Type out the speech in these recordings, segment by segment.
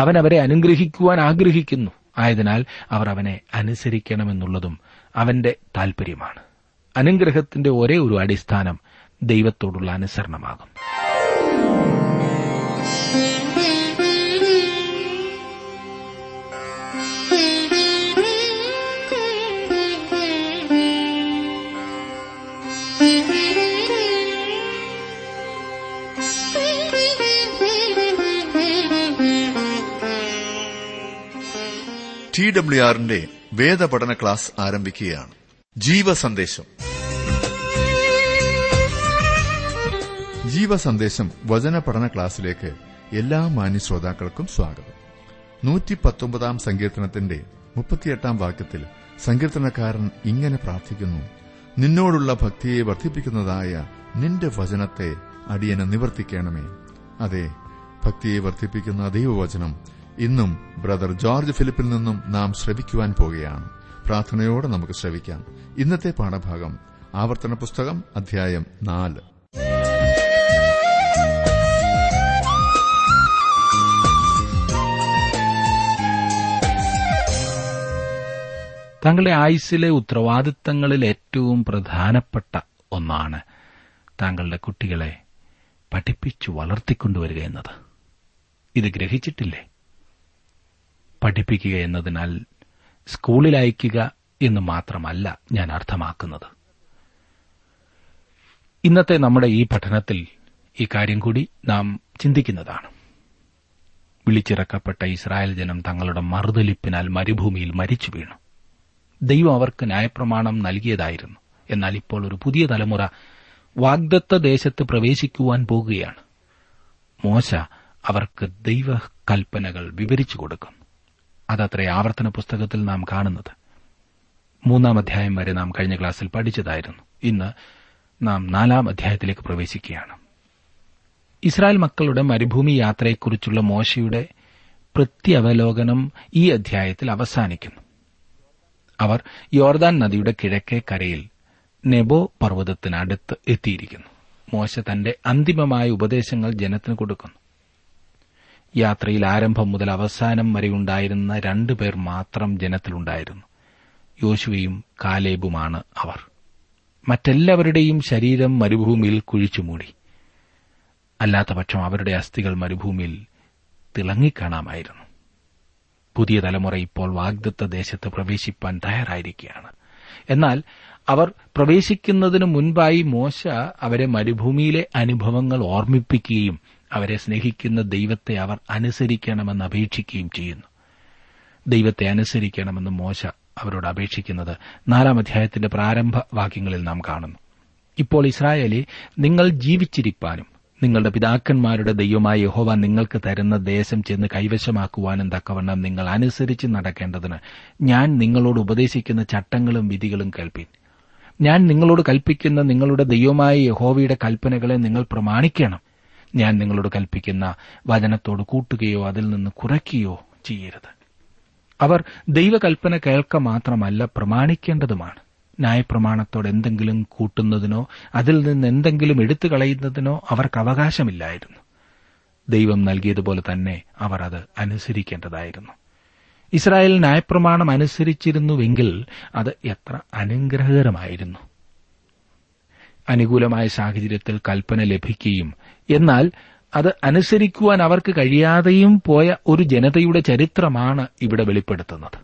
അവൻ അവരെ അനുഗ്രഹിക്കുവാൻ ആഗ്രഹിക്കുന്നു. ആയതിനാൽ അവർ അവനെ അനുസരിക്കണമെന്നുള്ളതും അവന്റെ താൽപര്യമാണ്. അനുഗ്രഹത്തിന്റെ ഒരേ ഒരു അടിസ്ഥാനം ദൈവത്തോടുള്ള അനുസരണമാകും. ടി ഡബ്ല്യു ആറിന്റെ വേദപഠന ക്ലാസ് ആരംഭിക്കുകയാണ്. ജീവസന്ദേശം. ജീവസന്ദേശം വചന പഠന ക്ലാസ്സിലേക്ക് എല്ലാ മാന്യ ശ്രോതാക്കൾക്കും സ്വാഗതം. നൂറ്റി പത്തൊമ്പതാം സങ്കീർത്തനത്തിന്റെ മുപ്പത്തിയെട്ടാം വാക്യത്തിൽ സങ്കീർത്തനക്കാരൻ ഇങ്ങനെ പ്രാർത്ഥിക്കുന്നു നിന്നോടുള്ള ഭക്തിയെ വർദ്ധിപ്പിക്കുന്നതായ നിന്റെ വചനത്തെ അടിയനെ നിവർത്തിക്കണമേ. അതെ ഭക്തിയെ വർദ്ധിപ്പിക്കുന്ന ദൈവവചനം ഇന്നും ബ്രദർ ജോർജ് ഫിലിപ്പിൽ നിന്നും നാം ശ്രവിക്കുവാൻ പോകുകയാണ് പ്രാർത്ഥനയോടെ നമുക്ക് ശ്രവിക്കാം. ഇന്നത്തെ പാഠഭാഗം ആവർത്തന പുസ്തകം അധ്യായം നാല്. താങ്കളുടെ ആയുസ്സിലെ ഉത്തരവാദിത്തങ്ങളിൽ ഏറ്റവും പ്രധാനപ്പെട്ട ഒന്നാണ് താങ്കളുടെ കുട്ടികളെ പഠിപ്പിച്ചു വളർത്തിക്കൊണ്ടുവരിക എന്നത്. ഇത് ഗ്രഹിച്ചിട്ടില്ലേ? പഠിപ്പിക്കുക എന്നതിനാൽ സ്കൂളിൽ അയക്കുക എന്ന് മാത്രമല്ല ഞാൻ അർത്ഥമാക്കുന്നത്. ഇന്നത്തെ നമ്മുടെ ഈ പഠനത്തിൽ ഈ കാര്യം കൂടി നാം ചിന്തിക്കുന്നതാണ്. വിളിച്ചിറക്കപ്പെട്ട ഇസ്രായേൽ ജനം തങ്ങളുടെ മറുതലിപ്പിനാൽ മരുഭൂമിയിൽ മരിച്ചു വീണു. ദൈവം അവർക്ക് ന്യായപ്രമാണം നൽകിയതായിരുന്നു. എന്നാൽ ഇപ്പോൾ ഒരു പുതിയ തലമുറ വാഗ്ദത്ത ദേശത്ത് പ്രവേശിക്കുവാൻ പോകുകയാണ്. മോശ അവർക്ക് ദൈവകൽപ്പനകൾ വിവരിച്ചു കൊടുക്കും. അതത്രേ ആവർത്തന പുസ്തകത്തിൽ നാം കാണുന്നത്. മൂന്നാം അധ്യായം വരെ നാം കഴിഞ്ഞ ക്ലാസ്സിൽ പഠിച്ചതായിരുന്നു. ഇന്ന് നാം നാലാം അധ്യായത്തിലേക്ക് പ്രവേശിക്കുകയാണ്. ഇസ്രായേൽ മക്കളുടെ മരുഭൂമി യാത്രയെക്കുറിച്ചുള്ള മോശയുടെ പ്രത്യവലോകനം ഈ അധ്യായത്തിൽ അവസാനിക്കുന്നു. അവർ യോർദാൻ നദിയുടെ കിഴക്കേ കരയിൽ നെബോ പർവതത്തിനടുത്ത് എത്തിയിരിക്കുന്നു. മോശ തന്റെ അന്തിമമായ ഉപദേശങ്ങൾ ജനത്തിന് കൊടുക്കുന്നു. യാത്രയിൽ ആരംഭം മുതൽ അവസാനം വരെയുണ്ടായിരുന്ന രണ്ടുപേർ മാത്രം ജനത്തിലുണ്ടായിരുന്നു. യോശുവയും കാലേബുമാണ് അവർ. മറ്റെല്ലാവരുടെയും ശരീരം മരുഭൂമിയിൽ കുഴിച്ചുമൂടി അല്ലാത്തപക്ഷം അവരുടെ അസ്ഥികൾ മരുഭൂമിയിൽ തിളങ്ങിക്കാണാമായിരുന്നു. പുതിയ തലമുറ ഇപ്പോൾ വാഗ്ദത്ത ദേശത്ത് പ്രവേശിപ്പാൻ തയ്യാറായിരിക്കുകയാണ്. എന്നാൽ അവർ പ്രവേശിക്കുന്നതിനു മുൻപായി മോശ അവരെ മരുഭൂമിയിലെ അനുഭവങ്ങൾ ഓർമ്മിപ്പിക്കുകയും അവരെ സ്നേഹിക്കുന്ന ദൈവത്തെ അവർ അനുസരിക്കണമെന്ന് അപേക്ഷിക്കുകയും ചെയ്യുന്നു. ദൈവത്തെ അനുസരിക്കണമെന്ന് മോശ അവരോട് അപേക്ഷിക്കുന്നത് നാലാം അധ്യായത്തിന്റെ പ്രാരംഭ വാക്യങ്ങളിൽ നാം കാണുന്നു. ഇപ്പോൾ ഇസ്രായേലെ നിങ്ങൾ ജീവിച്ചിരിപ്പാനും നിങ്ങളുടെ പിതാക്കന്മാരുടെ ദൈവമായ യഹോവ നിങ്ങൾക്ക് തരുന്ന ദേശം ചെന്ന് കൈവശമാക്കുവാനും തക്കവണ്ണം നിങ്ങൾ അനുസരിച്ച് നടക്കേണ്ടതിന് ഞാൻ നിങ്ങളോട് ഉപദേശിക്കുന്ന ചട്ടങ്ങളും വിധികളും കേൾപ്പീൻ. ഞാൻ നിങ്ങളോട് കൽപ്പിക്കുന്ന നിങ്ങളുടെ ദൈവമായ യഹോവയുടെ കൽപ്പനകളെ നിങ്ങൾ പ്രമാണിക്കണം. ഞാൻ നിങ്ങളോട് കൽപ്പിക്കുന്ന വചനത്തോട് കൂട്ടുകയോ അതിൽ നിന്ന് കുറയ്ക്കുകയോ ചെയ്യരുത്. അവർ ദൈവകൽപ്പന കേൾക്ക മാത്രമല്ല പ്രമാണിക്കേണ്ടതുമാണ്. ന്യായപ്രമാണത്തോട് എന്തെങ്കിലും കൂട്ടുന്നതിനോ അതിൽ നിന്ന് എന്തെങ്കിലും എടുത്തു കളയുന്നതിനോ അവർക്ക് അവകാശമില്ലായിരുന്നു. ദൈവം നൽകിയതുപോലെ തന്നെ അവർ അത് അനുസരിക്കേണ്ടതായിരുന്നു. ഇസ്രായേൽ ന്യായപ്രമാണം അനുസരിച്ചിരുന്നുവെങ്കിൽ അത് എത്ര അനുഗ്രഹകരമായിരുന്നു. അനുകൂലമായ സാഹചര്യത്തിൽ കൽപ്പന ലഭിക്കുകയും എന്നാൽ അത് അനുസരിക്കുവാൻ അവർക്ക് കഴിയാതെയും പോയ ഒരു ജനതയുടെ ചരിത്രമാണ് ഇവിടെ വെളിപ്പെടുത്തുന്നത്.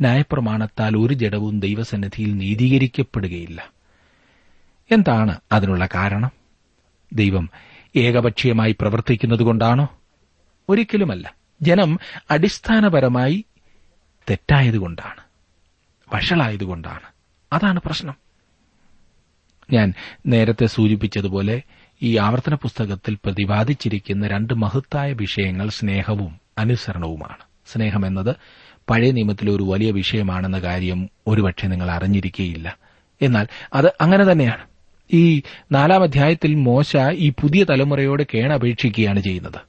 ന്യായപ്രമാണത്താൽ ഒരു ജഡവും ദൈവസന്നിധിയിൽ നീതീകരിക്കപ്പെടുകയില്ല. എന്താണ് അതിനുള്ള കാരണം? ദൈവം ഏകപക്ഷീയമായി പ്രവർത്തിക്കുന്നതുകൊണ്ടാണോ? ഒരിക്കലുമല്ല. ജനം അടിസ്ഥാനപരമായി തെറ്റായതുകൊണ്ടാണ്. വഷളായതുകൊണ്ടാണ്. അതാണ് പ്രശ്നം. ഞാൻ നേരത്തെ സൂചിപ്പിച്ചതുപോലെ ഈ ആവർത്തന പുസ്തകത്തിൽ പ്രതിപാദിച്ചിരിക്കുന്ന രണ്ട് മഹത്തായ വിഷയങ്ങൾ സ്നേഹവും അനുസരണവുമാണ്. സ്നേഹമെന്നത് പഴയ നിയമത്തിലെ ഒരു വലിയ വിഷയമാണെന്ന കാര്യം ഒരുപക്ഷെ നിങ്ങൾ അറിഞ്ഞിരിക്കേയില്ല. എന്നാൽ അത് അങ്ങനെ തന്നെയാണ്. ഈ നാലാം അധ്യായത്തിൽ മോശ ഈ പുതിയ തലമുറയോട് കേണപേക്ഷിക്കുകയാണ് ചെയ്യുന്നത്.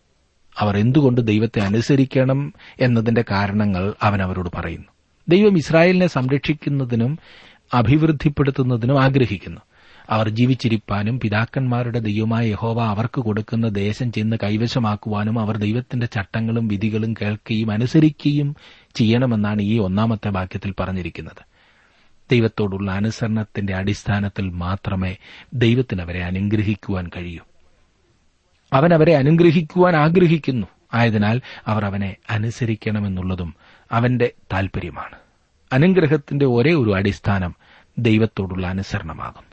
അവർ എന്തുകൊണ്ട് ദൈവത്തെ അനുസരിക്കണം എന്നതിന്റെ കാരണങ്ങൾ അവൻ അവരോട് പറയുന്നു. ദൈവം ഇസ്രായേലിനെ സംരക്ഷിക്കുന്നതിനും അഭിവൃദ്ധിപ്പെടുത്തുന്നതിനും ആഗ്രഹിക്കുന്നു. അവർ ജീവിച്ചിരിപ്പാനും പിതാക്കന്മാരുടെ ദൈവമായ യഹോവ അവർക്ക് കൊടുക്കുന്ന ദേശം ചെന്ന് കൈവശമാക്കുവാനും അവർ ദൈവത്തിന്റെ ചട്ടങ്ങളും വിധികളും കേൾക്കുകയും അനുസരിക്കുകയും ചെയ്യണമെന്നാണ് ഈ ഒന്നാമത്തെ വാക്യത്തിൽ പറഞ്ഞിരിക്കുന്നത്. ദൈവത്തോടുള്ള അനുസരണത്തിന്റെ അടിസ്ഥാനത്തിൽ മാത്രമേ ദൈവത്തിന് അവരെ അനുഗ്രഹിക്കുവാൻ കഴിയൂ. അവൻ അവരെ അനുഗ്രഹിക്കുവാൻ ആഗ്രഹിക്കുന്നു. ആയതിനാൽ അവർ അവനെ അനുസരിക്കണമെന്നുള്ളതും അവന്റെ താൽപര്യമാണ്. അനുഗ്രഹത്തിന്റെ ഒരേ ഒരു അടിസ്ഥാനം ദൈവത്തോടുള്ള അനുസരണമാകുന്നു.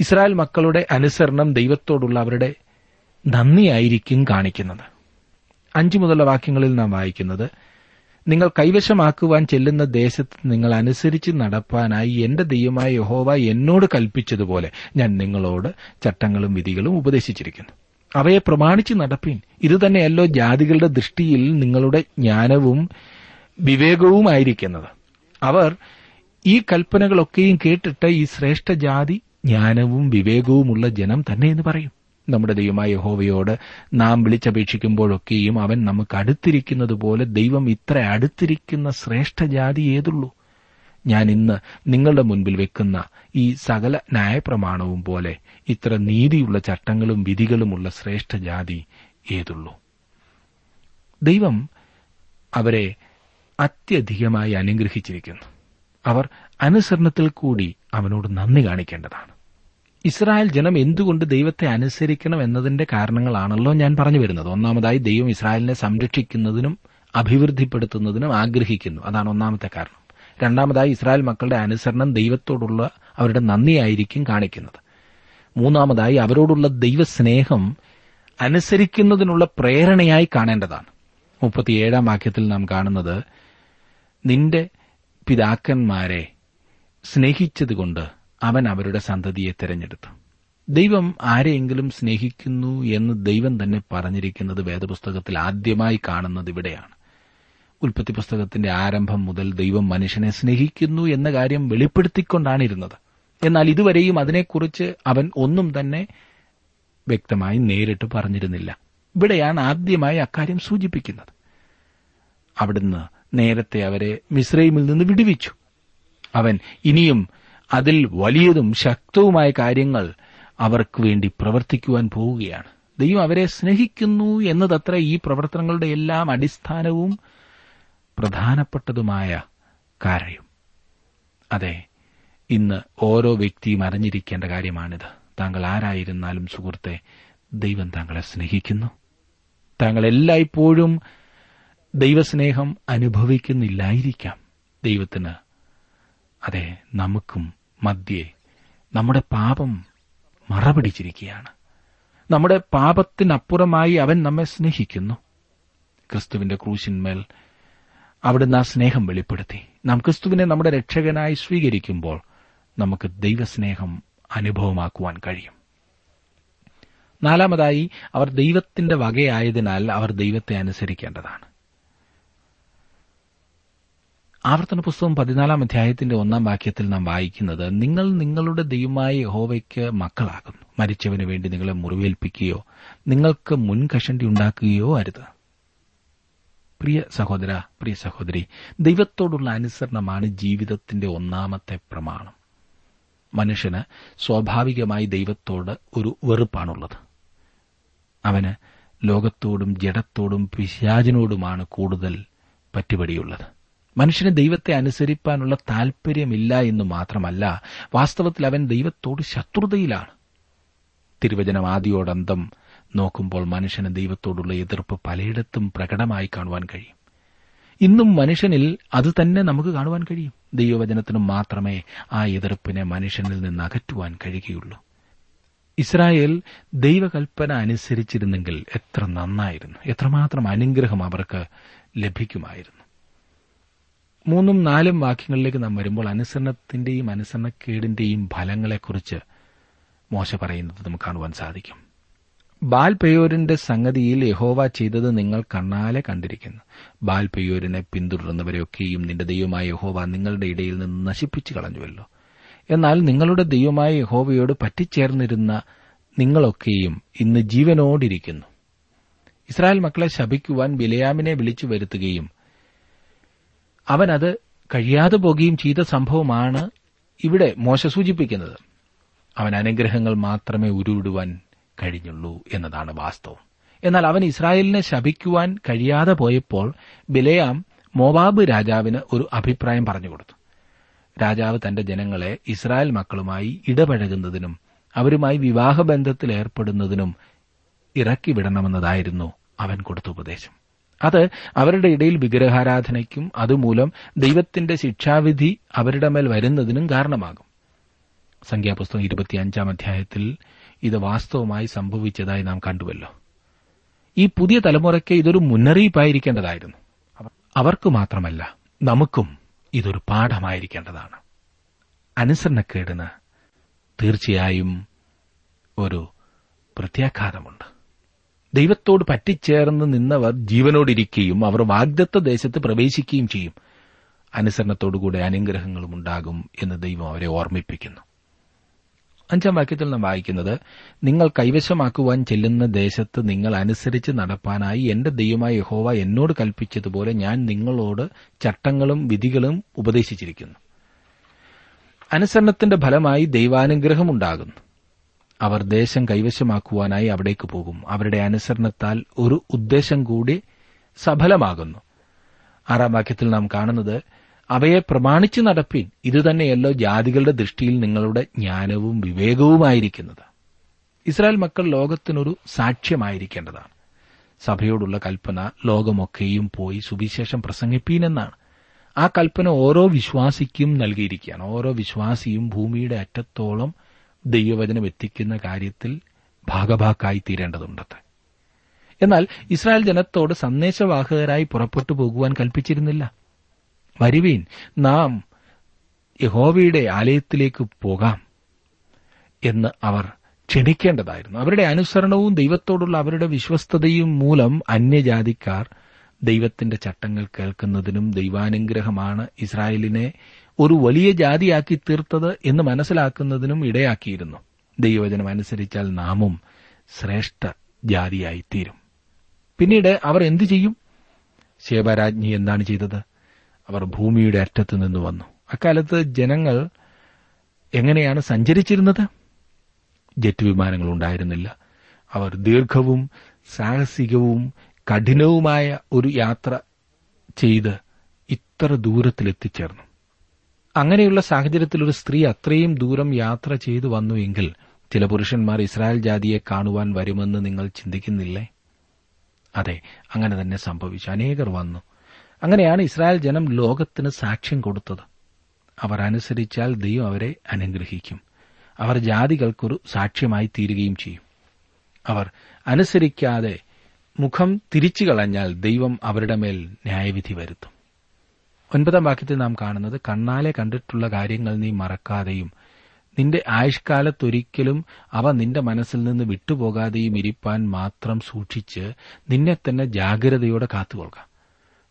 ഇസ്രായേൽ മക്കളുടെ അനുസരണം ദൈവത്തോടുള്ള അവരുടെ നന്ദിയായിരിക്കും കാണിക്കുന്നത്. അഞ്ചു മുതലുള്ള വാക്യങ്ങളിൽ നാം വായിക്കുന്നത് നിങ്ങൾ കൈവശമാക്കുവാൻ ചെല്ലുന്ന ദേശത്ത് നിങ്ങൾ അനുസരിച്ച് നടപ്പാനായി എന്റെ ദൈവമായ യഹോവ എന്നോട് കൽപ്പിച്ചതുപോലെ ഞാൻ നിങ്ങളോട് ചട്ടങ്ങളും വിധികളും ഉപദേശിച്ചിരിക്കുന്നു. അവയെ പ്രമാണിച്ച് നടപ്പീൻ. ഇതുതന്നെയല്ലോ ജാതികളുടെ ദൃഷ്ടിയിൽ നിങ്ങളുടെ ജ്ഞാനവും വിവേകവുമായിരിക്കുന്നത്. അവർ ഈ കൽപ്പനകളൊക്കെയും കേട്ടിട്ട് ഈ ശ്രേഷ്ഠ ജാതി ജ്ഞാനവും വിവേകവുമുള്ള ജനം തന്നെ എന്ന് പറയും. നമ്മുടെ ദൈവമായ യഹോവയോട് നാം വിളിച്ചപേക്ഷിക്കുമ്പോഴൊക്കെയും അവൻ നമുക്ക് അടുത്തിരിക്കുന്നത് പോലെ ദൈവം ഇത്ര അടുത്തിരിക്കുന്ന ശ്രേഷ്ഠജാതി ഏതുള്ളൂ? ഞാൻ ഇന്ന് നിങ്ങളുടെ മുൻപിൽ വെക്കുന്ന ഈ സകല ന്യായപ്രമാണവും പോലെ ഇത്ര നീതിയുള്ള ചട്ടങ്ങളും വിധികളുമുള്ള ശ്രേഷ്ഠ ജാതി ഏതുള്ളൂ? ദൈവം അവരെ അത്യധികമായി അനുഗ്രഹിച്ചിരിക്കുന്നു. അവർ അനുസരണത്തിൽ കൂടി അവനോട് നന്ദി കാണിക്കേണ്ടതാണ്. ഇസ്രായേൽ ജനം എന്തുകൊണ്ട് ദൈവത്തെ അനുസരിക്കണം എന്നതിന്റെ കാരണങ്ങളാണല്ലോ ഞാൻ പറഞ്ഞു വരുന്നത്. ഒന്നാമതായി ദൈവം ഇസ്രായേലിനെ സംരക്ഷിക്കുന്നതിനും അഭിവൃദ്ധിപ്പെടുത്തുന്നതിനും ആഗ്രഹിക്കുന്നു. അതാണ് ഒന്നാമത്തെ കാരണം. രണ്ടാമതായി ഇസ്രായേൽ മക്കളുടെ അനുസരണം ദൈവത്തോടുള്ള അവരുടെ നന്ദിയായിരിക്കും കാണിക്കുന്നത്. മൂന്നാമതായി അവരോടുള്ള ദൈവസ്നേഹം അനുസരിക്കുന്നതിനുള്ള പ്രേരണയായി കാണേണ്ടതാണ്. മുപ്പത്തിയേഴാം വാക്യത്തിൽ നാം കാണുന്നത് നിന്റെ പിതാക്കന്മാരെ സ്നേഹിച്ചതുകൊണ്ട് അവൻ അവരുടെ സന്തതിയെ തെരഞ്ഞെടുത്തു. ദൈവം ആരെയെങ്കിലും സ്നേഹിക്കുന്നു എന്ന് ദൈവം തന്നെ പറഞ്ഞിരിക്കുന്നത് വേദപുസ്തകത്തിൽ ആദ്യമായി കാണുന്നത് ഇവിടെയാണ്. ഉൽപ്പത്തി പുസ്തകത്തിന്റെ ആരംഭം മുതൽ ദൈവം മനുഷ്യനെ സ്നേഹിക്കുന്നു എന്ന കാര്യം വെളിപ്പെടുത്തിക്കൊണ്ടാണ് ഇരുന്നത് എന്നാൽ ഇതുവരെയും അതിനെക്കുറിച്ച് അവൻ ഒന്നും തന്നെ വ്യക്തമായി നേരിട്ട് പറഞ്ഞിരുന്നില്ല. ഇവിടെയാണ് ആദ്യമായി അക്കാര്യം സൂചിപ്പിക്കുന്നത്. അവിടുന്ന് നേരത്തെ അവരെ മിശ്രൈമിൽ നിന്ന് വിടുവിച്ചു. അവൻ ഇനിയും അതിൽ വലിയതും ശക്തവുമായ കാര്യങ്ങൾ അവർക്ക് വേണ്ടി പ്രവർത്തിക്കുവാൻ പോവുകയാണ്. ദൈവം അവരെ സ്നേഹിക്കുന്നു എന്നതത്ര ഈ പ്രവർത്തനങ്ങളുടെ എല്ലാം അടിസ്ഥാനവും പ്രധാനപ്പെട്ടതുമായ കാര്യം. അതെ ഇന്ന് ഓരോ വ്യക്തിയും അറിഞ്ഞിരിക്കേണ്ട കാര്യമാണിത്. താങ്കൾ ആരായിരുന്നാലും സുഹൃത്തെ ദൈവം താങ്കളെ സ്നേഹിക്കുന്നു. താങ്കൾ എല്ലായ്പ്പോഴും ദൈവസ്നേഹം അനുഭവിക്കുന്നില്ലായിരിക്കാം. ദൈവത്തിന് അതെ നമുക്കും മധ്യേ നമ്മുടെ പാപം മറപിടിച്ചിരിക്കുകയാണ്. നമ്മുടെ പാപത്തിനപ്പുറമായി അവൻ നമ്മെ സ്നേഹിക്കുന്നു. ക്രിസ്തുവിന്റെ ക്രൂശിന്മേൽ അവിടുന്ന് ആ സ്നേഹം വെളിപ്പെടുത്തി. നാം ക്രിസ്തുവിനെ നമ്മുടെ രക്ഷകനായി സ്വീകരിക്കുമ്പോൾ നമുക്ക് ദൈവസ്നേഹം അനുഭവമാക്കുവാൻ കഴിയും. നാലാമതായി അവർ ദൈവത്തിന്റെ വകയായതിനാൽ അവർ ദൈവത്തെ അനുസരിക്കേണ്ടതാണ്. ആവർത്തന പുസ്തകം പതിനാലാം അധ്യായത്തിന്റെ ഒന്നാം വാക്യത്തിൽ നാം വായിക്കുന്നത് നിങ്ങൾ നിങ്ങളുടെ ദൈവമായ യഹോവയ്ക്ക് മക്കളാകുന്നു. മരിച്ചവന് വേണ്ടി നിങ്ങളെ മുറിവേൽപ്പിക്കുകയോ നിങ്ങൾക്ക് മുൻകഷണ്ടി ഉണ്ടാക്കുകയോ അരുത്. പ്രിയ സഹോദര പ്രിയ സഹോദരി ദൈവത്തോടുള്ള അനുസരണമാണ് ജീവിതത്തിന്റെ ഒന്നാമത്തെ പ്രമാണം. മനുഷ്യന് സ്വാഭാവികമായി ദൈവത്തോട് ഒരു വെറുപ്പാണുള്ളത്. അവന് ലോകത്തോടും ജഡത്തോടും പിശാചിനോടുമാണ് കൂടുതൽ പറ്റുപടിയുള്ളത്. മനുഷ്യന് ദൈവത്തെ അനുസരിപ്പാനുള്ള താൽപര്യമില്ല എന്ന് മാത്രമല്ല വാസ്തവത്തിൽ അവൻ ദൈവത്തോട് ശത്രുതയിലാണ്. തിരുവചനം ആദ്യോടന്തം നോക്കുമ്പോൾ മനുഷ്യന് ദൈവത്തോടുള്ള എതിർപ്പ് പലയിടത്തും പ്രകടമായി കാണുവാൻ കഴിയും. ഇന്നും മനുഷ്യനിൽ അത് തന്നെ നമുക്ക് കാണുവാൻ കഴിയും. ദൈവവചനത്തിനും മാത്രമേ ആ എതിർപ്പിനെ മനുഷ്യനിൽ നിന്ന് അകറ്റുവാൻ കഴിയുകയുള്ളൂ. ഇസ്രായേൽ ദൈവകൽപ്പന അനുസരിച്ചിരുന്നെങ്കിൽ എത്ര നന്നായിരുന്നു. എത്രമാത്രം അനുഗ്രഹം അവർക്ക് ലഭിക്കുമായിരുന്നു. മൂന്നും നാലും വാക്യങ്ങളിലേക്ക് നാം വരുമ്പോൾ അനുസരണത്തിന്റെയും അനുസരണക്കേടിന്റെയും ഫലങ്ങളെക്കുറിച്ച് മോശ പറയുന്നത് നമുക്ക് കാണുവാൻ സാധിക്കും. ബാൽപെയോരിന്റെ സംഗതിയിൽ യഹോവ ചെയ്തത് നിങ്ങൾ കണ്ണാലെ കണ്ടിരിക്കുന്നു. ബാൽപെയോരിനെ പിന്തുടരുന്നവരെയൊക്കെയും നിന്റെ ദൈവമായ യഹോവ നിങ്ങളുടെ ഇടയിൽ നിന്ന് നശിപ്പിച്ചു കളഞ്ഞുവല്ലോ. എന്നാൽ നിങ്ങളുടെ ദൈവമായ യഹോവയോട് പറ്റിച്ചേർന്നിരുന്ന നിങ്ങളൊക്കെയും ഇന്ന് ജീവനോടിരിക്കുന്നു. ഇസ്രായേൽ മക്കളെ ശപിക്കുവാൻ ബിലയാമിനെ വിളിച്ചു വരുത്തുകയും അവനത് കഴിയാതെ പോകുകയും ചെയ്ത സംഭവമാണ് ഇവിടെ മോശ സൂചിപ്പിക്കുന്നത്. അവൻ അനുഗ്രഹങ്ങൾ മാത്രമേ ഉരുവിടുവാൻ കഴിഞ്ഞുള്ളൂ എന്നതാണ് വാസ്തവം. എന്നാൽ അവൻ ഇസ്രായേലിനെ ശപിക്കുവാൻ കഴിയാതെ പോയപ്പോൾ ബിലയാം മോബാബ് രാജാവിന് ഒരു അഭിപ്രായം പറഞ്ഞു കൊടുത്തു. രാജാവ് തന്റെ ജനങ്ങളെ ഇസ്രായേൽ മക്കളുമായി ഇടപഴകുന്നതിനും അവരുമായി വിവാഹബന്ധത്തിൽ ഏർപ്പെടുന്നതിനും ഇറക്കിവിടണമെന്നതായിരുന്നു അവൻ കൊടുത്ത ഉപദേശം. അത് അവരുടെ ഇടയിൽ വിഗ്രഹാരാധനയ്ക്കും അതുമൂലം ദൈവത്തിന്റെ ശിക്ഷാവിധി അവരുടെ മേൽ വരുന്നതിനും കാരണമാകും. സംഖ്യാപുസ്തകം ഇരുപത്തിയഞ്ചാം അധ്യായത്തിൽ ഇത് വാസ്തവമായി സംഭവിച്ചതായി നാം കണ്ടുവല്ലോ. ഈ പുതിയ തലമുറയ്ക്ക് ഇതൊരു മുന്നറിയിപ്പായിരിക്കേണ്ടതായിരുന്നു. അവർക്ക് മാത്രമല്ല നമുക്കും ഇതൊരു പാഠമായിരിക്കേണ്ടതാണ്. അനുസരണക്കേടിന് തീർച്ചയായും ഒരു പ്രത്യാഘാതമുണ്ട്. ദൈവത്തോട് പറ്റിച്ചേർന്ന് നിന്നവർ ജീവനോടിരിക്കുകയും അവർ വാഗ്ദത്ത ദേശത്ത് പ്രവേശിക്കുകയും ചെയ്യും. അനുസരണത്തോടുകൂടെ അനുഗ്രഹങ്ങളും ഉണ്ടാകും എന്ന് ദൈവം അവരെ ഓർമ്മിപ്പിക്കുന്നു. അഞ്ചാം വാക്യത്തിൽ നാം വായിക്കുന്നത് നിങ്ങൾ കൈവശമാക്കുവാൻ ചെല്ലുന്ന ദേശത്ത് നിങ്ങൾ അനുസരിച്ച് നടപ്പാനായി എന്റെ ദൈവമായ യഹോവ എന്നോട് കൽപ്പിച്ചതുപോലെ ഞാൻ നിങ്ങളോട് ചട്ടങ്ങളും വിധികളും ഉപദേശിച്ചിരിക്കുന്നു. അനുസരണത്തിന്റെ ഫലമായി ദൈവാനുഗ്രഹം ഉണ്ടാകുന്നു. അവർ ദേശം കൈവശമാക്കുവാനായി അവിടേക്ക് പോകും. അവരുടെ അനുസരണത്താൽ ഒരു ഉദ്ദേശം കൂടി സഫലമാകുന്നു. ആറാം വാക്യത്തിൽ നാം കാണുന്നത് അവയെ പ്രമാണിച്ചു നടപ്പിൻ. ഇതുതന്നെയല്ലോ ജാതികളുടെ ദൃഷ്ടിയിൽ നിങ്ങളുടെ ജ്ഞാനവും വിവേകവുമായിരിക്കുന്നത്. ഇസ്രായേൽ മക്കൾ ലോകത്തിനൊരു സാക്ഷ്യമായിരിക്കേണ്ടതാണ്. സഭയോടുള്ള കൽപ്പന ലോകമൊക്കെയും പോയി സുവിശേഷം പ്രസംഗിപ്പീനെന്നാണ്. ആ കൽപ്പന ഓരോ വിശ്വാസിക്കും നൽകിയിരിക്കുകയാണ്. ഓരോ വിശ്വാസിയും ഭൂമിയുടെ അറ്റത്തോളം ദൈവവചനം എത്തിക്കുന്ന കാര്യത്തിൽ ഭാഗഭാക്കായി തീരേണ്ടതുണ്ട് എന്നാൽ ഇസ്രായേൽ ജനത്തോട് സന്ദേശവാഹകരായി പുറപ്പെട്ടു പോകുവാൻ കൽപ്പിച്ചിരുന്നില്ല. വരുവീൻ നാം യഹോവയുടെ ആലയത്തിലേക്ക് പോകാം എന്ന് അവർ ക്ഷണിക്കേണ്ടതായിരുന്നു. അവരുടെ അനുസരണവും ദൈവത്തോടുള്ള അവരുടെ വിശ്വസ്തതയും മൂലം അന്യജാതിക്കാർ ദൈവത്തിന്റെ ചട്ടങ്ങൾ കേൾക്കുന്നതിനും ദൈവാനുഗ്രഹമാണ് ഇസ്രായേലിനെ ഒരു വലിയ ജാതിയാക്കി തീർത്തത് എന്ന് മനസ്സിലാക്കുന്നതിനും ഇടയാക്കിയിരുന്നു. ദൈവവചനം അനുസരിച്ചാൽ നാമും ശ്രേഷ്ഠ ജാതിയായിത്തീരും. പിന്നീട് അവർ എന്തു ചെയ്യും? ശേബരാജ്ഞി എന്താണ് ചെയ്തത്? അവർ ഭൂമിയുടെ അറ്റത്ത് നിന്ന് വന്നു. അക്കാലത്ത് ജനങ്ങൾ എങ്ങനെയാണ് സഞ്ചരിച്ചിരുന്നത്? ജെറ്റ് വിമാനങ്ങൾ ഉണ്ടായിരുന്നില്ല. അവർ ദീർഘവും സാഹസികവും കഠിനവുമായ ഒരു യാത്ര ചെയ്ത് ഇത്ര ദൂരത്തിലെത്തിച്ചേർന്നു. അങ്ങനെയുള്ള സാഹചര്യത്തിൽ ഒരു സ്ത്രീ അത്രയും ദൂരം യാത്ര ചെയ്തു വന്നുവെങ്കിൽ ചില പുരുഷന്മാർ ഇസ്രായേൽ ജാതിയെ കാണുവാൻ വരുമെന്ന് നിങ്ങൾ ചിന്തിക്കുന്നില്ലേ? അതെ അങ്ങനെ തന്നെ സംഭവിച്ചു. അനേകർ വന്നു. അങ്ങനെയാണ് ഇസ്രായേൽ ജനം ലോകത്തിന് സാക്ഷ്യം കൊടുത്തത്. അവർ അനുസരിച്ചാൽ ദൈവം അവരെ അനുഗ്രഹിക്കും. അവർ ജാതികൾക്കൊരു സാക്ഷ്യമായി തീരുകയും ചെയ്യും. അവർ അനുസരിക്കാതെ മുഖം തിരിച്ചു കളഞ്ഞാൽ ദൈവം അവരുടെ മേൽ ന്യായവിധി വരുത്തും. ഒൻപതാം വാക്യത്തിൽ നാം കാണുന്നത് കണ്ണാലെ കണ്ടിട്ടുള്ള കാര്യങ്ങൾ നീ മറക്കാതെയും നിന്റെ ആയുഷ്കാലത്തൊരിക്കലും അവ നിന്റെ മനസ്സിൽ നിന്ന് വിട്ടുപോകാതെയും ഇരിപ്പാൻ മാത്രം സൂക്ഷിച്ച് നിന്നെ തന്നെ ജാഗ്രതയോടെ കാത്തുകൊള്ളുക.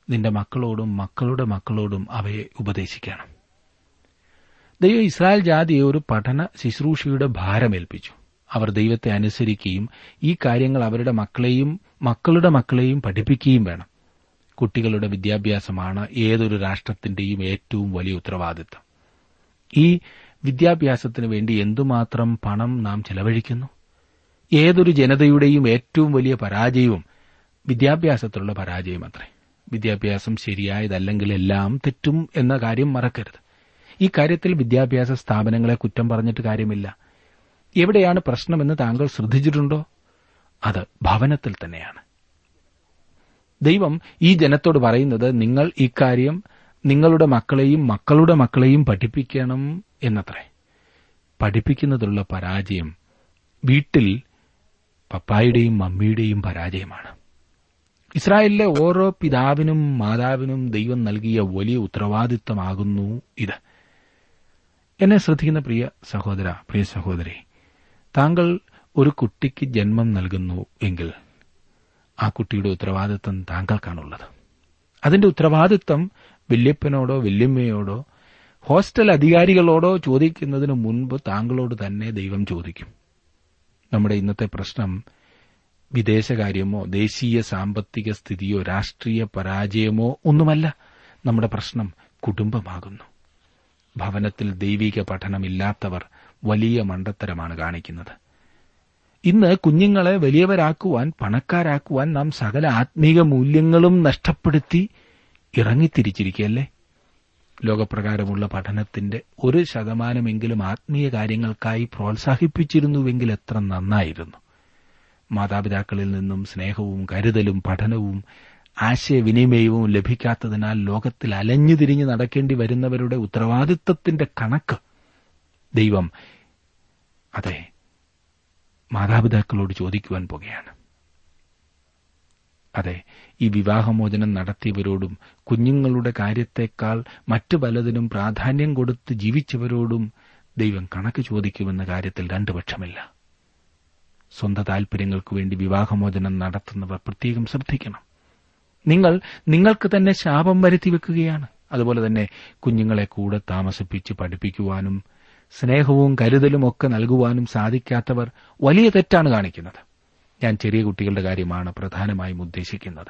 നിന്റെ മക്കളോടും മക്കളുടെ മക്കളോടും അവയെ ഉപദേശിക്കണം. ദൈവം ഇസ്രായേൽ ജാതിയെ ഒരു പഠന ശുശ്രൂഷയുടെ ഭാരമേൽപ്പിച്ചു. അവർ ദൈവത്തെ അനുസരിക്കുകയും ഈ കാര്യങ്ങൾ അവരുടെ മക്കളെയും മക്കളുടെ മക്കളെയും പഠിപ്പിക്കുകയും വേണം. കുട്ടികളുടെ വിദ്യാഭ്യാസമാണ് ഏതൊരു രാഷ്ട്രത്തിന്റെയും ഏറ്റവും വലിയ ഉത്തരവാദിത്തം ഈ വിദ്യാഭ്യാസത്തിന് വേണ്ടി എന്തുമാത്രം പണം നാം ചെലവഴിക്കുന്നു? ഏതൊരു ജനതയുടെയും ഏറ്റവും വലിയ പരാജയവും വിദ്യാഭ്യാസത്തിലുള്ള പരാജയം അത്രേ വിദ്യാഭ്യാസം ശരിയായതല്ലെങ്കിൽ എല്ലാം തെറ്റും എന്ന കാര്യം മറക്കരുത്. ഈ കാര്യത്തിൽ വിദ്യാഭ്യാസ സ്ഥാപനങ്ങളെ കുറ്റം പറഞ്ഞിട്ട് കാര്യമില്ല. എവിടെയാണ് പ്രശ്നമെന്ന് താങ്കൾ ശ്രദ്ധിച്ചിട്ടുണ്ടോ? അത് ഭവനത്തിൽ തന്നെയാണ്. ദൈവം ഈ ജനത്തോട് പറയുന്നത് നിങ്ങൾ ഇക്കാര്യം നിങ്ങളുടെ മക്കളെയും മക്കളുടെ മക്കളെയും പഠിപ്പിക്കണം എന്നത്രേ. പഠിപ്പിക്കുന്നതിലുള്ള പരാജയം വീട്ടിൽ പപ്പായുടെയും മമ്മിയുടെയും പരാജയമാണ്. ഇസ്രായേലിലെ ഓരോ പിതാവിനും മാതാവിനും ദൈവം നൽകിയ വലിയ ഉത്തരവാദിത്തമാകുന്നു ഇത്. എന്നെ ശ്രദ്ധിക്കുന്ന പ്രിയ സഹോദര പ്രിയ സഹോദരി താങ്കൾ ഒരു കുട്ടിക്ക് ജന്മം നൽകുന്നു എങ്കിൽ ആ കുട്ടിയുടെ ഉത്തരവാദിത്വം താങ്കൾക്കാണുള്ളത്. അതിന്റെ ഉത്തരവാദിത്വം വല്യപ്പനോടോ വല്യമ്മയോടോ ഹോസ്റ്റൽ അധികാരികളോടോ ചോദിക്കുന്നതിന് മുൻപ് താങ്കളോട് തന്നെ ദൈവം ചോദിക്കും. നമ്മുടെ ഇന്നത്തെ പ്രശ്നം വിദേശകാര്യമോ ദേശീയ സാമ്പത്തിക സ്ഥിതിയോ രാഷ്ട്രീയ പരാജയമോ ഒന്നുമല്ല. നമ്മുടെ പ്രശ്നം കുടുംബമാകുന്നു. ഭവനത്തിൽ ദൈവിക പഠനമില്ലാത്തവർ വലിയ മണ്ടത്തരമാണ് കാണിക്കുന്നത്. ഇന്ന് കുഞ്ഞുങ്ങളെ വലിയവരാക്കുവാൻ പണക്കാരാക്കുവാൻ നാം സകല ആത്മീക മൂല്യങ്ങളും നഷ്ടപ്പെടുത്തി ഇറങ്ങിത്തിരിച്ചിരിക്കുകയല്ലേ? ലോകപ്രകാരമുള്ള പഠനത്തിന്റെ ഒരു ശതമാനമെങ്കിലും ആത്മീയ കാര്യങ്ങൾക്കായി പ്രോത്സാഹിപ്പിച്ചിരുന്നുവെങ്കിൽ എത്ര നന്നായിരുന്നു. മാതാപിതാക്കളിൽ നിന്നും സ്നേഹവും കരുതലും പഠനവും ആശയവിനിമയവും ലഭിക്കാത്തതിനാൽ ലോകത്തിൽ അലഞ്ഞു തിരിഞ്ഞ് നടക്കേണ്ടി വരുന്നവരുടെ ഉത്തരവാദിത്വത്തിന്റെ കണക്ക് ദൈവം അതെ മാതാപിതാക്കളോട് ചോദിക്കുവാൻ പോകുകയാണ്. അതെ ഈ വിവാഹമോചനം നടത്തിയവരോടും കുഞ്ഞുങ്ങളുടെ കാര്യത്തെക്കാൾ മറ്റു പലതിനും പ്രാധാന്യം കൊടുത്ത് ജീവിച്ചവരോടും ദൈവം കണക്ക് ചോദിക്കുമെന്ന കാര്യത്തിൽ രണ്ടു പക്ഷമില്ല സ്വന്തം താൽപര്യങ്ങൾക്ക് വേണ്ടി വിവാഹമോചനം നടത്തുന്നവർ പ്രത്യേകം ശ്രദ്ധിക്കണം. നിങ്ങൾ നിങ്ങൾക്ക് തന്നെ ശാപം വരുത്തി വെക്കുകയാണ്. അതുപോലെ തന്നെ കുഞ്ഞുങ്ങളെ കൂടെ താമസിപ്പിച്ച് പഠിപ്പിക്കുവാനും സ്നേഹവും കരുതലും ഒക്കെ നൽകുവാനും സാധിക്കാത്തവർ വലിയ തെറ്റാണ് കാണിക്കുന്നത്. ഞാൻ ചെറിയ കുട്ടികളുടെ കാര്യമാണ് പ്രധാനമായും ഉദ്ദേശിക്കുന്നത്.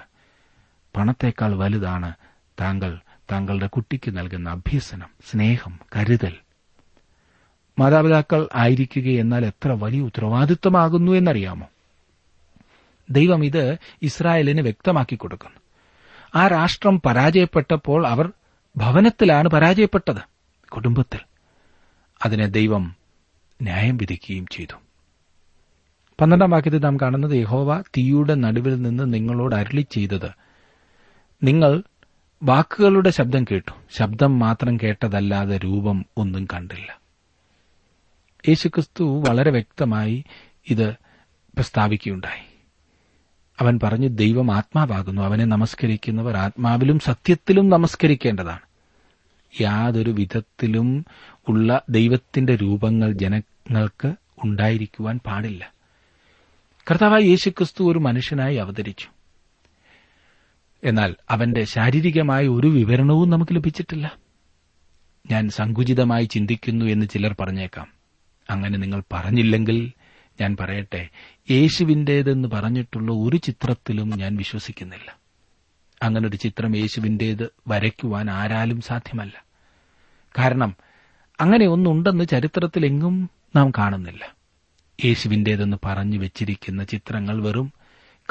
പണത്തേക്കാൾ വലുതാണ് താങ്കൾ താങ്കളുടെ കുട്ടിക്ക് നൽകുന്ന അഭ്യസനം സ്നേഹം കരുതൽ. മാതാപിതാക്കൾ ആയിരിക്കുക എന്നാൽ എത്ര വലിയ ഉത്തരവാദിത്വമാകുന്നു എന്നറിയാമോ? ദൈവം ഇത് ഇസ്രായേലിന് വ്യക്തമാക്കി കൊടുക്കുന്നു. ആ രാഷ്ട്രം പരാജയപ്പെട്ടപ്പോൾ അവർ ഭവനത്തിലാണ് പരാജയപ്പെട്ടത് കുടുംബത്തിൽ. അതിനെ ദൈവം ന്യായം വിധിക്കുകയും ചെയ്തു. പന്ത്രണ്ടാം വാക്യത്തിൽ നാം കാണുന്നത് യഹോവ തീയുടെ നടുവിൽ നിന്ന് നിങ്ങളോട് അരളി ചെയ്തത്. നിങ്ങൾ വാക്കുകളുടെ ശബ്ദം കേട്ടു. ശബ്ദം മാത്രം കേട്ടതല്ലാതെ രൂപം ഒന്നും കണ്ടില്ല. യേശുക്രിസ്തു വളരെ വ്യക്തമായി ഇത് പ്രസ്താവിക്കുകയുണ്ടായി. അവൻ പറഞ്ഞു ദൈവം ആത്മാവാകുന്നു. അവനെ നമസ്കരിക്കുന്നവർ ആത്മാവിലും സത്യത്തിലും നമസ്കരിക്കേണ്ടതാണ്. യാതൊരു വിധത്തിലും ഉള്ള ദൈവത്തിന്റെ രൂപങ്ങൾ ജനങ്ങൾക്ക് ഉണ്ടായിരിക്കുവാൻ പാടില്ല. കർത്താവായ യേശുക്രിസ്തു ഒരു മനുഷ്യനായി അവതരിച്ചു. എന്നാൽ അവന്റെ ശാരീരികമായ ഒരു വിവരണവും നമുക്ക് ലഭിച്ചിട്ടില്ല. ഞാൻ സങ്കുചിതമായി ചിന്തിക്കുന്നു എന്ന് ചിലർ പറഞ്ഞേക്കാം. അങ്ങനെ നിങ്ങൾ പറഞ്ഞില്ലെങ്കിൽ ഞാൻ പറയട്ടെ യേശുവിന്റേതെന്ന് പറഞ്ഞിട്ടുള്ള ഒരു ചിത്രത്തിലും ഞാൻ വിശ്വസിക്കുന്നില്ല. അങ്ങനൊരു ചിത്രം യേശുവിന്റേത് വരയ്ക്കുവാൻ ആരാലും സാധ്യമല്ല. കാരണം അങ്ങനെ ഒന്നുണ്ടെന്ന് ചരിത്രത്തിലെങ്ങും നാം കാണുന്നില്ല. യേശുവിന്റേതെന്ന് പറഞ്ഞു വെച്ചിരിക്കുന്ന ചിത്രങ്ങൾ വെറും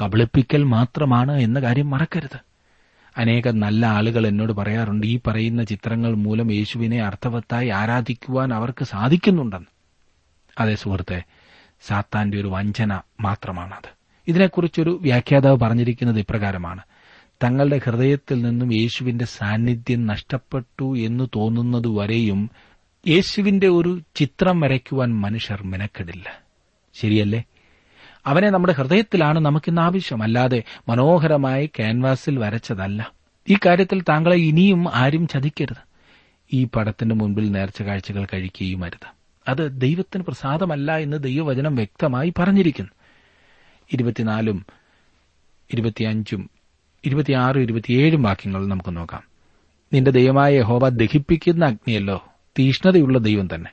കബളിപ്പിക്കൽ മാത്രമാണ് എന്ന കാര്യം മറക്കരുത്. അനേകം നല്ല ആളുകൾ എന്നോട് പറയാറുണ്ട് ഈ പറയുന്ന ചിത്രങ്ങൾ മൂലം യേശുവിനെ അർത്ഥവത്തായി ആരാധിക്കുവാൻ അവർക്ക് സാധിക്കുന്നുണ്ടെന്ന്. അതേ സുഹൃത്തെ സാത്താന്റെ ഒരു വഞ്ചന മാത്രമാണത്. ഇതിനെക്കുറിച്ചൊരു വ്യാഖ്യാതാവ് പറഞ്ഞിരിക്കുന്നത് ഇപ്രകാരമാണ്. തങ്ങളുടെ ഹൃദയത്തിൽ നിന്നും യേശുവിന്റെ സാന്നിധ്യം നഷ്ടപ്പെട്ടു എന്ന് തോന്നുന്നതുവരെയും യേശുവിന്റെ ഒരു ചിത്രം വരയ്ക്കുവാൻ മനുഷ്യർ മെനക്കെടില്ല. ശരിയല്ലേ? അവനെ നമ്മുടെ ഹൃദയത്തിലാണ് നമുക്കിന്ന് ആവശ്യം. അല്ലാതെ മനോഹരമായി ക്യാൻവാസിൽ വരച്ചതല്ല. ഈ കാര്യത്തിൽ താങ്കളെ ഇനിയും ആരും ചതിക്കരുത്. ഈ പടത്തിന് മുൻപിൽ നേർച്ച കാഴ്ചകൾ കഴിക്കുകയുമരുത് അത് ദൈവത്തിന് പ്രസാദമല്ല എന്ന് ദൈവവചനം വ്യക്തമായി പറഞ്ഞിരിക്കുന്നു. ഇരുപത്തിനാലും ഇരുപത്തിയഞ്ചും ഇരുപത്തിയാറും ഇരുപത്തിയേഴും വാക്യങ്ങൾ നമുക്ക് നോക്കാം. നിന്റെ ദൈവമായ യഹോവ ദഹിപ്പിക്കുന്ന അഗ്നിയല്ലോ തീഷ്ണതയുള്ള ദൈവം തന്നെ.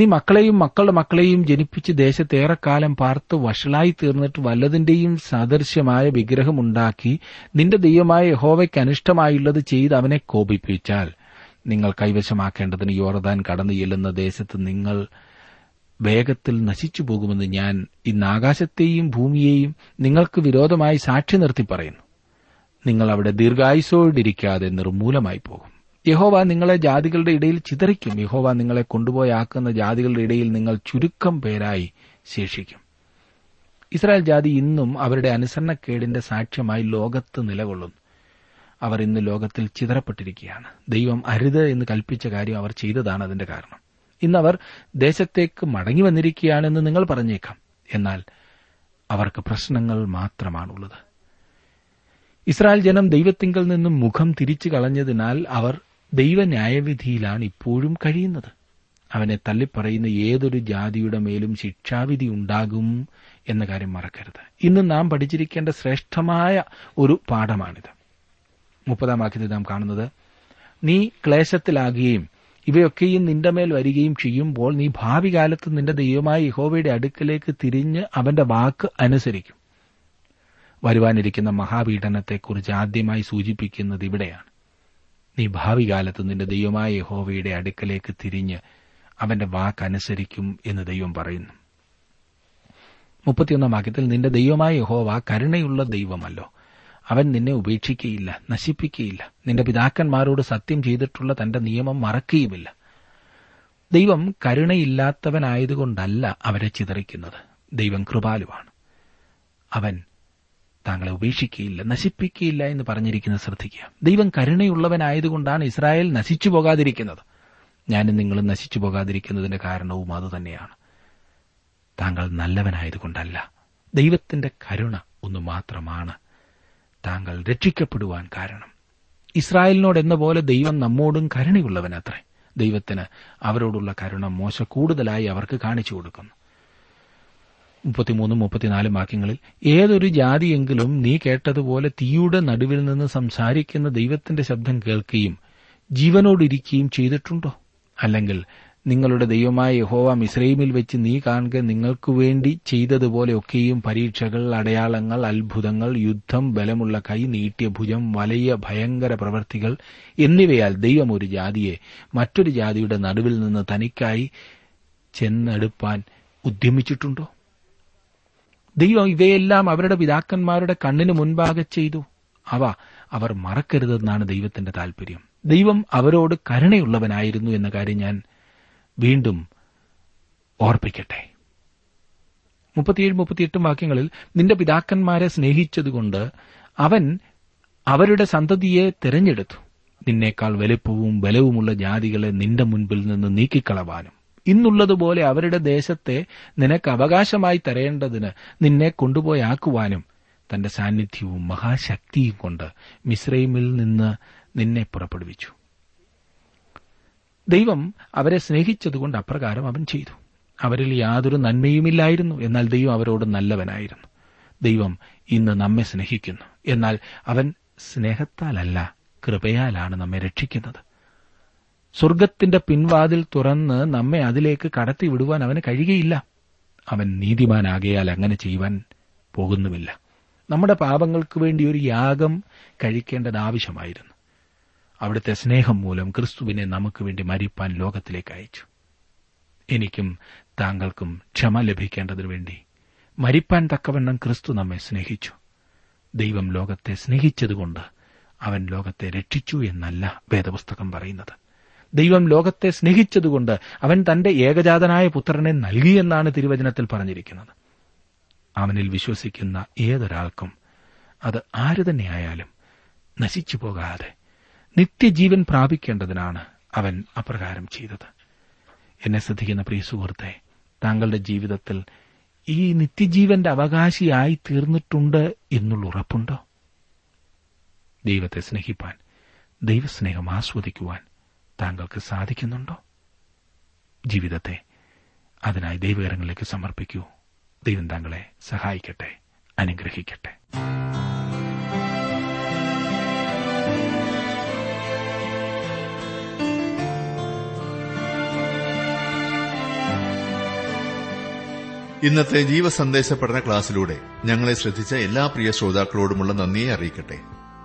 നീ മക്കളെയും മക്കളുടെ മക്കളെയും ജനിപ്പിച്ച് ദേശത്തേറെക്കാലം പാർത്ത് വഷളായി തീർന്നിട്ട് വല്ലതിന്റെയും സദൃശ്യമായ വിഗ്രഹമുണ്ടാക്കി നിന്റെ ദൈവമായ യഹോവയ്ക്ക് അനിഷ്ടമായുള്ളത് ചെയ്ത് അവനെ കോപിപ്പിച്ചാൽ നിങ്ങൾ കൈവശമാക്കേണ്ടതിന് യോർദാൻ കടന്നു ചെല്ലുന്ന ദേശത്ത് നിങ്ങൾ വേഗത്തിൽ നശിച്ചു പോകുമെന്ന് ഞാൻ ഇന്ന് ആകാശത്തെയും ഭൂമിയെയും നിങ്ങൾക്ക് വിരോധമായി സാക്ഷി നിർത്തി പറയുന്നു. നിങ്ങൾ അവിടെ ദീർഘായുസോടിരിക്കാതെ നിർമൂലമായി പോകും. യഹോവ നിങ്ങളെ ജാതികളുടെ ഇടയിൽ ചിതറിക്കും. യഹോവ നിങ്ങളെ കൊണ്ടുപോയാക്കുന്ന ജാതികളുടെ ഇടയിൽ നിങ്ങൾ ചുരുക്കം പേരായി ശേഷിക്കും. ഇസ്രായേൽ ജാതി ഇന്നും അവരുടെ അനുസരണക്കേടിന്റെ സാക്ഷ്യമായി ലോകത്ത് നിലകൊള്ളുന്നു. അവർ ഇന്ന് ലോകത്തിൽ ചിതറപ്പെട്ടിരിക്കുകയാണ്. ദൈവം അരുത് എന്ന് കൽപ്പിച്ച കാര്യം അവർ ചെയ്തതാണ് അതിന്റെ കാരണം. ഇന്നവർ ദേശത്തേക്ക് മടങ്ങി വന്നിരിക്കുകയാണെന്ന് നിങ്ങൾ പറഞ്ഞേക്കാം. എന്നാൽ അവർക്ക് പ്രശ്നങ്ങൾ മാത്രമാണുള്ളത്. ഇസ്രായേൽ ജനം ദൈവത്തിങ്കിൽ നിന്നും മുഖം തിരിച്ചു കളഞ്ഞതിനാൽ അവർ ദൈവന്യായവിധിയിലാണ് ഇപ്പോഴും കഴിയുന്നത്. അവനെ തള്ളിപ്പറയുന്ന ഏതൊരു ജാതിയുടെ മേലും ശിക്ഷാവിധി ഉണ്ടാകും എന്ന കാര്യം മറക്കരുത്. ഇന്ന് നാം പഠിച്ചിരിക്കേണ്ട ശ്രേഷ്ഠമായ ഒരു പാഠമാണിത്. മുപ്പതാം വാക്യത്തിൽ നാം കാണുന്നത് നീ ക്ലേശത്തിലാകുകയും ഇവയൊക്കെയും നിന്റെ മേൽ വരികയും ചെയ്യുമ്പോൾ നീ ഭാവി കാലത്ത് നിന്റെ ദൈവമായ യഹോവയുടെ അടുക്കലേക്ക് തിരിഞ്ഞ് അവന്റെ വാക്ക് അനുസരിക്കും. വരുവാനിരിക്കുന്ന മഹാപീഡനത്തെക്കുറിച്ച് ആദ്യമായി സൂചിപ്പിക്കുന്നത് ഇവിടെയാണ്. നീ ഭാവി കാലത്ത് നിന്റെ ദൈവമായ യഹോവയുടെ അടുക്കലേക്ക് തിരിഞ്ഞ് അവന്റെ വാക്കനുസരിക്കും എന്ന് ദൈവം പറയുന്നു. മുപ്പത്തിയൊന്നാം വാക്യത്തിൽ നിന്റെ ദൈവമായ യഹോവ കരുണയുള്ള ദൈവമല്ലോ. അവൻ നിന്നെ ഉപേക്ഷിക്കുകയില്ല നശിപ്പിക്കുകയില്ല നിന്റെ പിതാക്കന്മാരോട് സത്യം ചെയ്തിട്ടുള്ള തന്റെ നിയമം മറക്കുകയുമില്ല. ദൈവം കരുണയില്ലാത്തവനായതുകൊണ്ടല്ല അവരെ ചിതറിക്കുന്നത്. ദൈവം കൃപാലുവാണ്. അവൻ താങ്കളെ ഉപേക്ഷിക്കുകയില്ല നശിപ്പിക്കുകയില്ല എന്ന് പറഞ്ഞിരിക്കുന്നത് ശ്രദ്ധിക്കുക. ദൈവം കരുണയുള്ളവനായതുകൊണ്ടാണ് ഇസ്രായേൽ നശിച്ചു പോകാതിരിക്കുന്നത്. ഞാനും നിങ്ങളും നശിച്ചു പോകാതിരിക്കുന്നതിന്റെ കാരണവും അതുതന്നെയാണ് താങ്കൾ നല്ലവനായതുകൊണ്ടല്ല. ദൈവത്തിന്റെ കരുണ ഒന്ന് മാത്രമാണ് താങ്കൾ രക്ഷിക്കപ്പെടുവാൻ കാരണം. ഇസ്രായേലിനോട് എന്ന പോലെ ദൈവം നമ്മോടും കരുണയുള്ളവനത്രേ. ദൈവത്തിന് അവരോടുള്ള കരുണ മോശ കൂടുതലായി അവർക്ക് കാണിച്ചു കൊടുക്കുന്നു. മുപ്പത്തിമൂന്നും മുപ്പത്തിനാലും വാക്യങ്ങളിൽ ഏതൊരു ജാതിയെങ്കിലും നീ കേട്ടതുപോലെ തീയുടെ നടുവിൽ നിന്ന് സംസാരിക്കുന്ന ദൈവത്തിന്റെ ശബ്ദം കേൾക്കുകയും ജീവനോടിരിക്കുകയും ചെയ്തിട്ടുണ്ടോ? അല്ലെങ്കിൽ നിങ്ങളുടെ ദൈവമായ യഹോവ മിസ്രൈമിൽ വെച്ച് നീ കാണുക നിങ്ങൾക്കു വേണ്ടി ചെയ്തതുപോലെയൊക്കെയും പരീക്ഷകൾ അടയാളങ്ങൾ അത്ഭുതങ്ങൾ യുദ്ധം ബലമുള്ള കൈ നീട്ടിയ ഭുജം വലയ ഭയങ്കര പ്രവൃത്തികൾ എന്നിവയാൽ ദൈവം ഒരു ജാതിയെ മറ്റൊരു ജാതിയുടെ നടുവിൽ നിന്ന് തനിക്കായി ചെന്നെടുപ്പാൻ ഉദ്യമിച്ചിട്ടുണ്ടോ? ദൈവം ഇവയെല്ലാം അവരുടെ പിതാക്കന്മാരുടെ കണ്ണിന് മുൻപാകെ ചെയ്തു. അവ അവർ മറക്കരുതെന്നാണ് ദൈവത്തിന്റെ താൽപര്യം. ദൈവം അവരോട് കരുണയുള്ളവനായിരുന്നു എന്ന കാര്യം ഞാൻ വീണ്ടും ഓർപ്പിക്കട്ടെ. മുപ്പത്തിയേഴ് മുപ്പത്തിയെട്ടും വാക്യങ്ങളിൽ നിന്റെ പിതാക്കന്മാരെ സ്നേഹിച്ചതുകൊണ്ട് അവൻ അവരുടെ സന്തതിയെ തെരഞ്ഞെടുത്തു. നിന്നേക്കാൾ വലുപ്പവും ബലവുമുള്ള ജാതികളെ നിന്റെ മുൻപിൽ നിന്ന് നീക്കിക്കളവാനും. ഇന്നുള്ളതുപോലെ അവരുടെ ദേശത്തെ നിനക്ക് അവകാശമായി തരേണ്ടതിന് നിന്നെ കൊണ്ടുപോയാക്കുവാനും തന്റെ സാന്നിധ്യവും മഹാശക്തിയും കൊണ്ട് മിശ്രൈമിൽ നിന്ന് നിന്നെ പുറപ്പെടുവിച്ചു. ദൈവം അവരെ സ്നേഹിച്ചതുകൊണ്ട് അപ്രകാരം അവൻ ചെയ്തു. അവരിൽ യാതൊരു നന്മയുമില്ലായിരുന്നു. എന്നാൽ ദൈവം അവരോട് നല്ലവനായിരുന്നു. ദൈവം ഇന്ന് നമ്മെ സ്നേഹിക്കുന്നു. എന്നാൽ അവൻ സ്നേഹത്താലല്ല കൃപയാലാണ് നമ്മെ രക്ഷിക്കുന്നത്. സ്വർഗത്തിന്റെ പിൻവാതിൽ തുറന്ന് നമ്മെ അതിലേക്ക് കടത്തിവിടുവാൻ അവന് കഴിയുകയില്ല. അവൻ നീതിമാനാകയാൽ അങ്ങനെ ചെയ്യുവാൻ പോകുന്നുമില്ല. നമ്മുടെ പാപങ്ങൾക്ക് വേണ്ടി ഒരു യാഗം കഴിക്കേണ്ടത് ആവശ്യമായിരുന്നു. അവിടുത്തെ സ്നേഹം മൂലം ക്രിസ്തുവിനെ നമുക്ക് വേണ്ടി മരിപ്പാൻ ലോകത്തിലേക്ക് അയച്ചു. എനിക്കും താങ്കൾക്കും ക്ഷമ ലഭിക്കേണ്ടതിനു വേണ്ടി മരിപ്പാൻ തക്കവണ്ണം ക്രിസ്തു നമ്മെ സ്നേഹിച്ചു. ദൈവം ലോകത്തെ സ്നേഹിച്ചതുകൊണ്ട് അവൻ ലോകത്തെ രക്ഷിച്ചു എന്നല്ല വേദപുസ്തകം പറയുന്നത്. ദൈവം ലോകത്തെ സ്നേഹിച്ചതുകൊണ്ട് അവൻ തന്റെ ഏകജാതനായ പുത്രനെ നൽകിയെന്നാണ് തിരുവചനത്തിൽ പറഞ്ഞിരിക്കുന്നത്. അവനിൽ വിശ്വസിക്കുന്ന ഏതൊരാൾക്കും അത് ആര് തന്നെയായാലും നശിച്ചു പോകാതെ നിത്യജീവൻ പ്രാപിക്കേണ്ടതിനാണ് അവൻ അപ്രകാരം ചെയ്തത്. എന്നെ ശ്രദ്ധിക്കുന്ന പ്രിയ സുഹൃത്തെ താങ്കളുടെ ജീവിതത്തിൽ ഈ നിത്യജീവന്റെ അവകാശിയായി തീർന്നിട്ടുണ്ട് എന്നുള്ള ഉറപ്പുണ്ടോ? ദൈവത്തെ സ്നേഹിപ്പാൻ ദൈവസ്നേഹം ആസ്വദിക്കുവാൻ താങ്കൾക്ക് സാധിക്കുന്നുണ്ടോ? ജീവിതത്തെ അതിനായി ദൈവകരങ്ങളിലേക്ക് സമർപ്പിക്കൂ. ദൈവം താങ്കളെ സഹായിക്കട്ടെ അനുഗ്രഹിക്കട്ടെ. ഇന്നത്തെ ജീവസന്ദേശ പഠന ക്ലാസ്സിലൂടെ ഞങ്ങളെ ശ്രദ്ധിച്ച എല്ലാ പ്രിയ ശ്രോതാക്കളോടുമുള്ള നന്ദിയെ അറിയിക്കട്ടെ.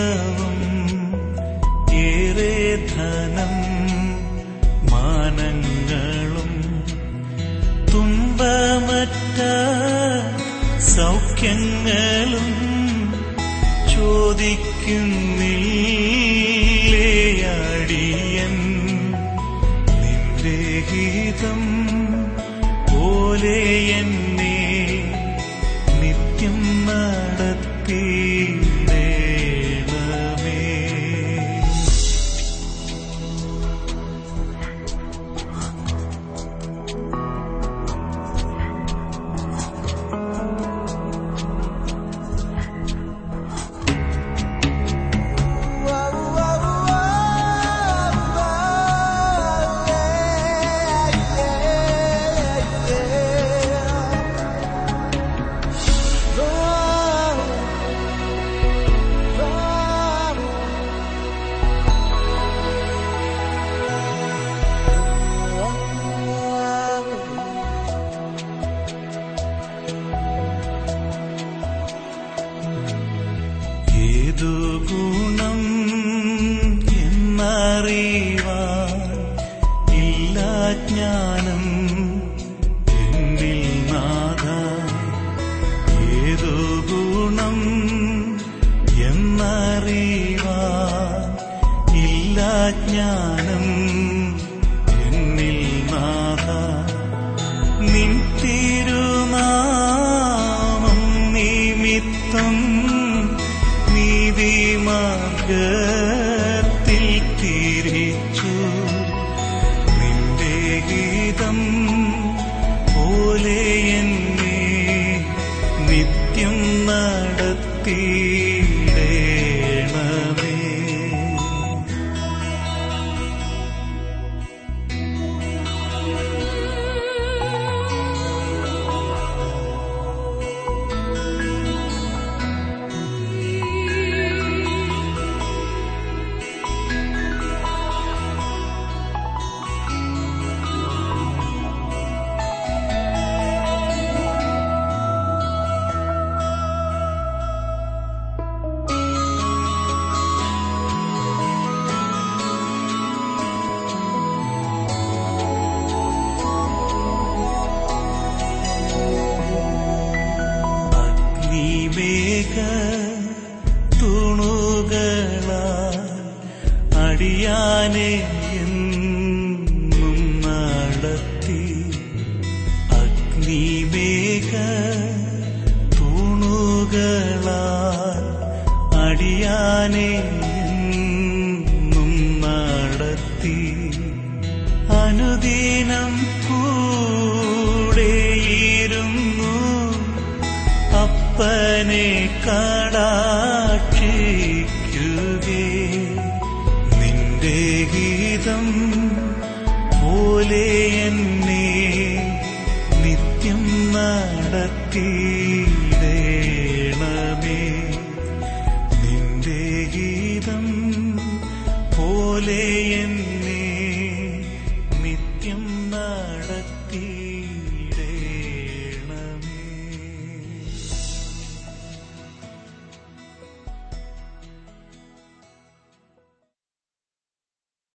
ധീരവും ഏറെ ധനം മാനങ്ങളും തുമ്പമറ്റ സൗഖ്യങ്ങളും ചോദിക്കുന്നില്ലേയാടിയൻ നിന്റെ ഗീതം പോലെ